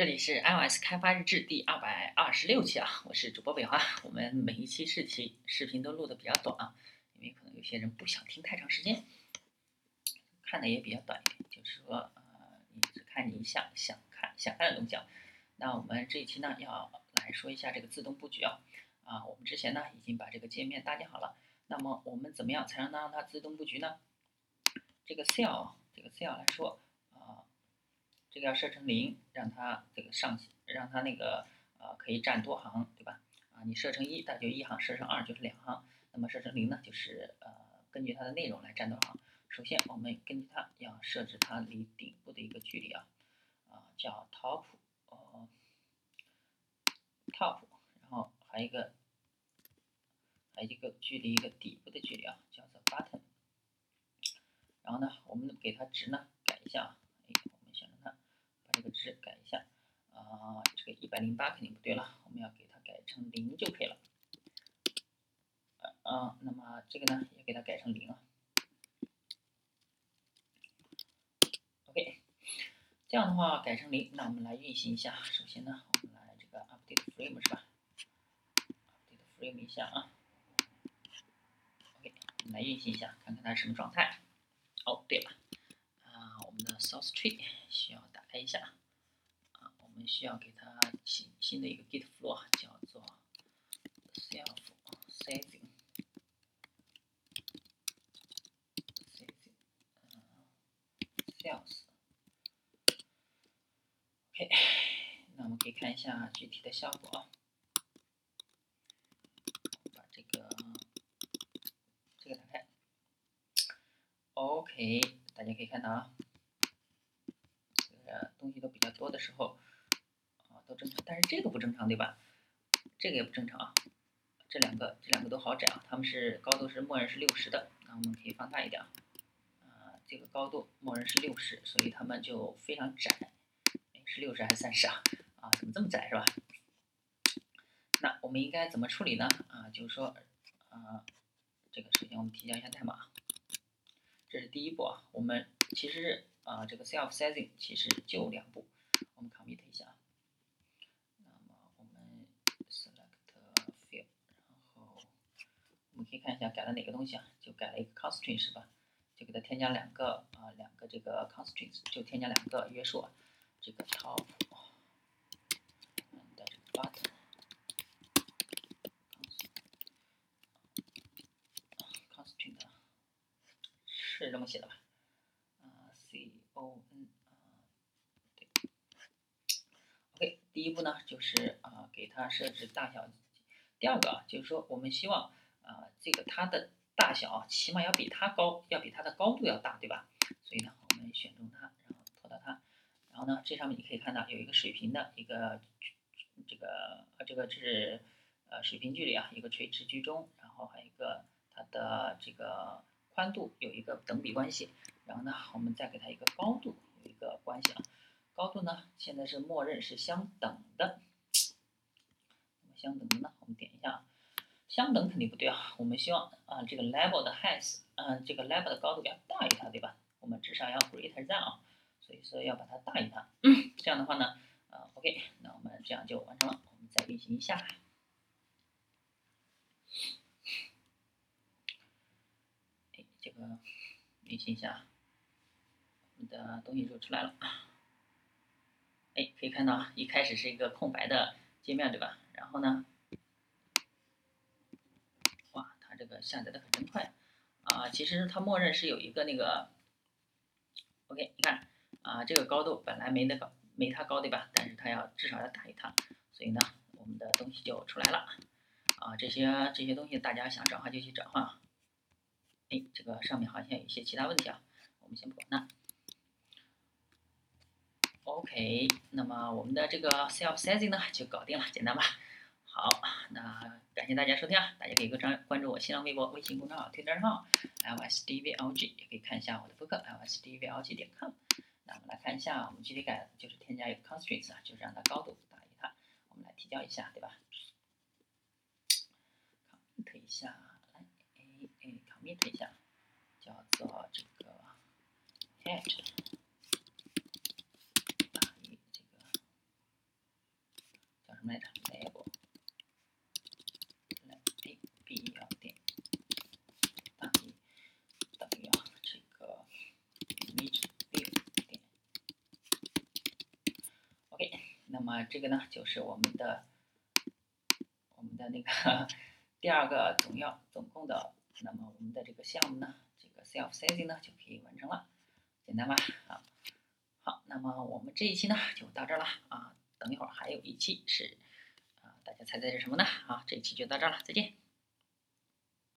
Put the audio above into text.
这里是 iOS 开发日志第二百二十六期啊，我是主播北华。我们每一期试题视频都录的比较短啊，因为可能有些人不想听太长时间，看的也比较短一点，就是说呃，你只看你想想看想看的东西啊。那我们这一期呢，要来说一下这个自动布局啊啊，我们之前呢已经把这个界面搭建好了，那么我们怎么样才能让它自动布局呢？这个 cell 这个 cell 来说。这个要设成零，让它这个上，让它那个呃可以占多行，对吧？啊，你设成一，那就一行；设成二就是两行。那么设成零呢，就是呃根据它的内容来占多少行。首先我们根据它要设置它离顶部的一个距离啊，啊叫 top，呃 top，然后还有一个还有一个距离一个底部的距离啊，叫做 button。然后呢，我们给它值呢改一下啊。是改一下啊，这个一百零八肯定不对了，我们要给它改成零就可以了。啊，那么这个呢也给它改成零啊。OK，这样的话改成零，那我们来运行一下。首先呢，我们来这个 update frame 是吧？update frame 一下啊。OK，我们来运行一下，看看它是什么状态。哦，对了，啊，我们的 source tree 需要打开一下。们需要给它新新的一个 Git flow，叫做 self setting setting，嗯，sales。OK，那我们可以看一下具体的效果啊。把这个这个打开。OK，大家可以看到啊，这个东西都比较多的时候。都正常，但是这个不正常，对吧？这个也不正常啊。这两个，这两个都好窄啊。它们是高度是默认是六十的，那我们可以放大一点啊。这个高度默认是六十，所以它们就非常窄。是六十还是三十啊？啊，怎么这么窄是吧？那我们应该怎么处理呢？啊，就是说，啊，这个首先我们提交一下代码，这是第一步啊。我们其实啊，这个 self sizing 其实就两步，我们 commit 一下。我们可以看一下改了哪个东西啊？就改了一个 constraint 是吧？就给它添加两个啊，两个这个 constraints，就添加两个约束啊。这个 top 的这个 button constraint 是这么写的吧？啊，c o n 啊，对。OK，第一步呢就是啊，给它设置大小。第二个啊，就是说我们希望。这个它的大小起码要比它高，要比它的高度要大，对吧？所以呢，我们选中它，然后拖到它，然后呢，这上面你可以看到有一个水平的一个这个呃这个是呃水平距离啊，一个垂直居中，然后还有一个它的这个宽度有一个等比关系，然后呢，我们再给它一个高度有一个关系啊，高度呢现在是默认是相等的，相等的呢，我们点一下。相等肯定不对啊，我们希望啊这个 level 的 height，嗯这个 level 的高度要大于它，对吧？我们至少要 greater than 啊，所以说要把它大于它。这样的话呢，啊 OK，那我们这样就完成了。我们再运行一下，哎，这个运行一下，我们的东西就出来了。哎，可以看到一开始是一个空白的界面，对吧？然后呢？这个下载的可真快啊！其实它默认是有一个那个，OK，你看啊，这个高度本来没那个没它高对吧？但是它要至少要大于它，所以呢，我们的东西就出来了啊！这些这些东西大家想转换就去转换啊！哎，这个上面好像有一些其他问题啊，我们先不管它。OK，那么我们的这个 self sizing 呢就搞定了，简单吧？好，谢大家收听啊！大家可以关关注我新浪微博、微信公众号、推特账号 lsdvlg，也可以看一下我的博客 lsdvlg 点 com。那我们来看一下，我们具体改就是添加一个 constraints 啊，就是让它高度大于它。我们来提交一下，对吧？commit 一下，来，哎哎，commit 一下，叫做这个 head。什么来着？label a b 要点大于等于啊这个 image view 点 OK，那么这个呢就是我们的我们的那个第二个总要总共的，那么我们的这个项目呢，这个 self sizing 呢就可以完成了，简单吧？啊，好，那么我们这一期呢就到这儿了啊，等一会儿还有一期是啊，大家猜猜是什么呢？啊，这一期就到这儿了，再见。